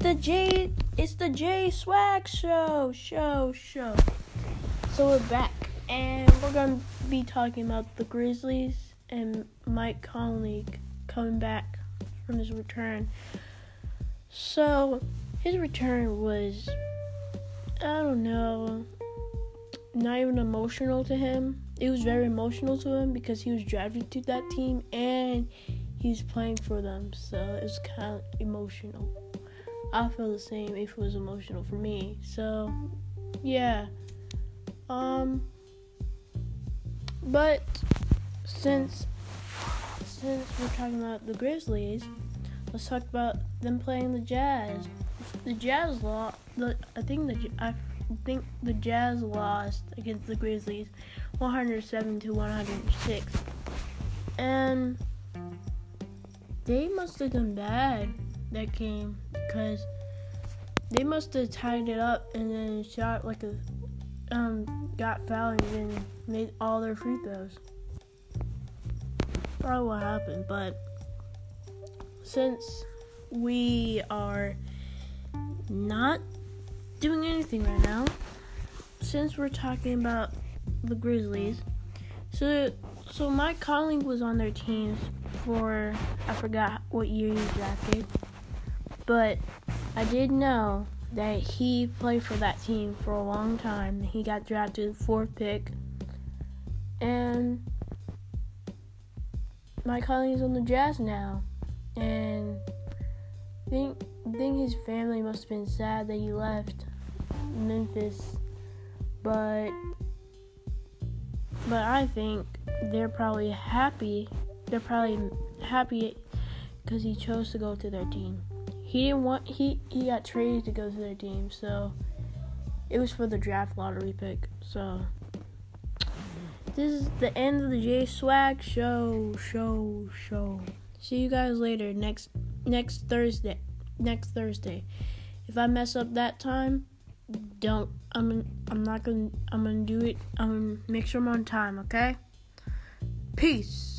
the J it's the J Swag show show show. So we're back and we're gonna be talking about the Grizzlies and Mike Conley coming back from his return. So his return was I don't know not even emotional to him. It was very emotional to him because he was drafted to that team and he's playing for them. So it was kind of emotional. I feel the same if it was emotional for me. So yeah. Um but since since we're talking about the Grizzlies, let's talk about them playing the Jazz. The Jazz lost. the I think the I think the Jazz lost against the Grizzlies 107 to 106. And they must have done bad that game because they must have tied it up and then shot like a um got fouled and made all their free throws. Probably what happened, but since we are not doing anything right now, since we're talking about the Grizzlies, so so Mike Conley was on their teams for I forgot what year he drafted, but I did know that he played for that team for a long time. He got drafted fourth pick, and Mike Conley's on the Jazz now, and think I think his family must have been sad that he left Memphis, but but I think they're probably happy. They're probably happy because he chose to go to their team. He didn't want he he got traded to go to their team, so it was for the draft lottery pick. So this is the end of the J Swag show, show, show. See you guys later next next Thursday. Next Thursday. If I mess up that time, don't I'm I'm not gonna I'm gonna do it. I'm gonna make sure I'm on time, okay? Peace.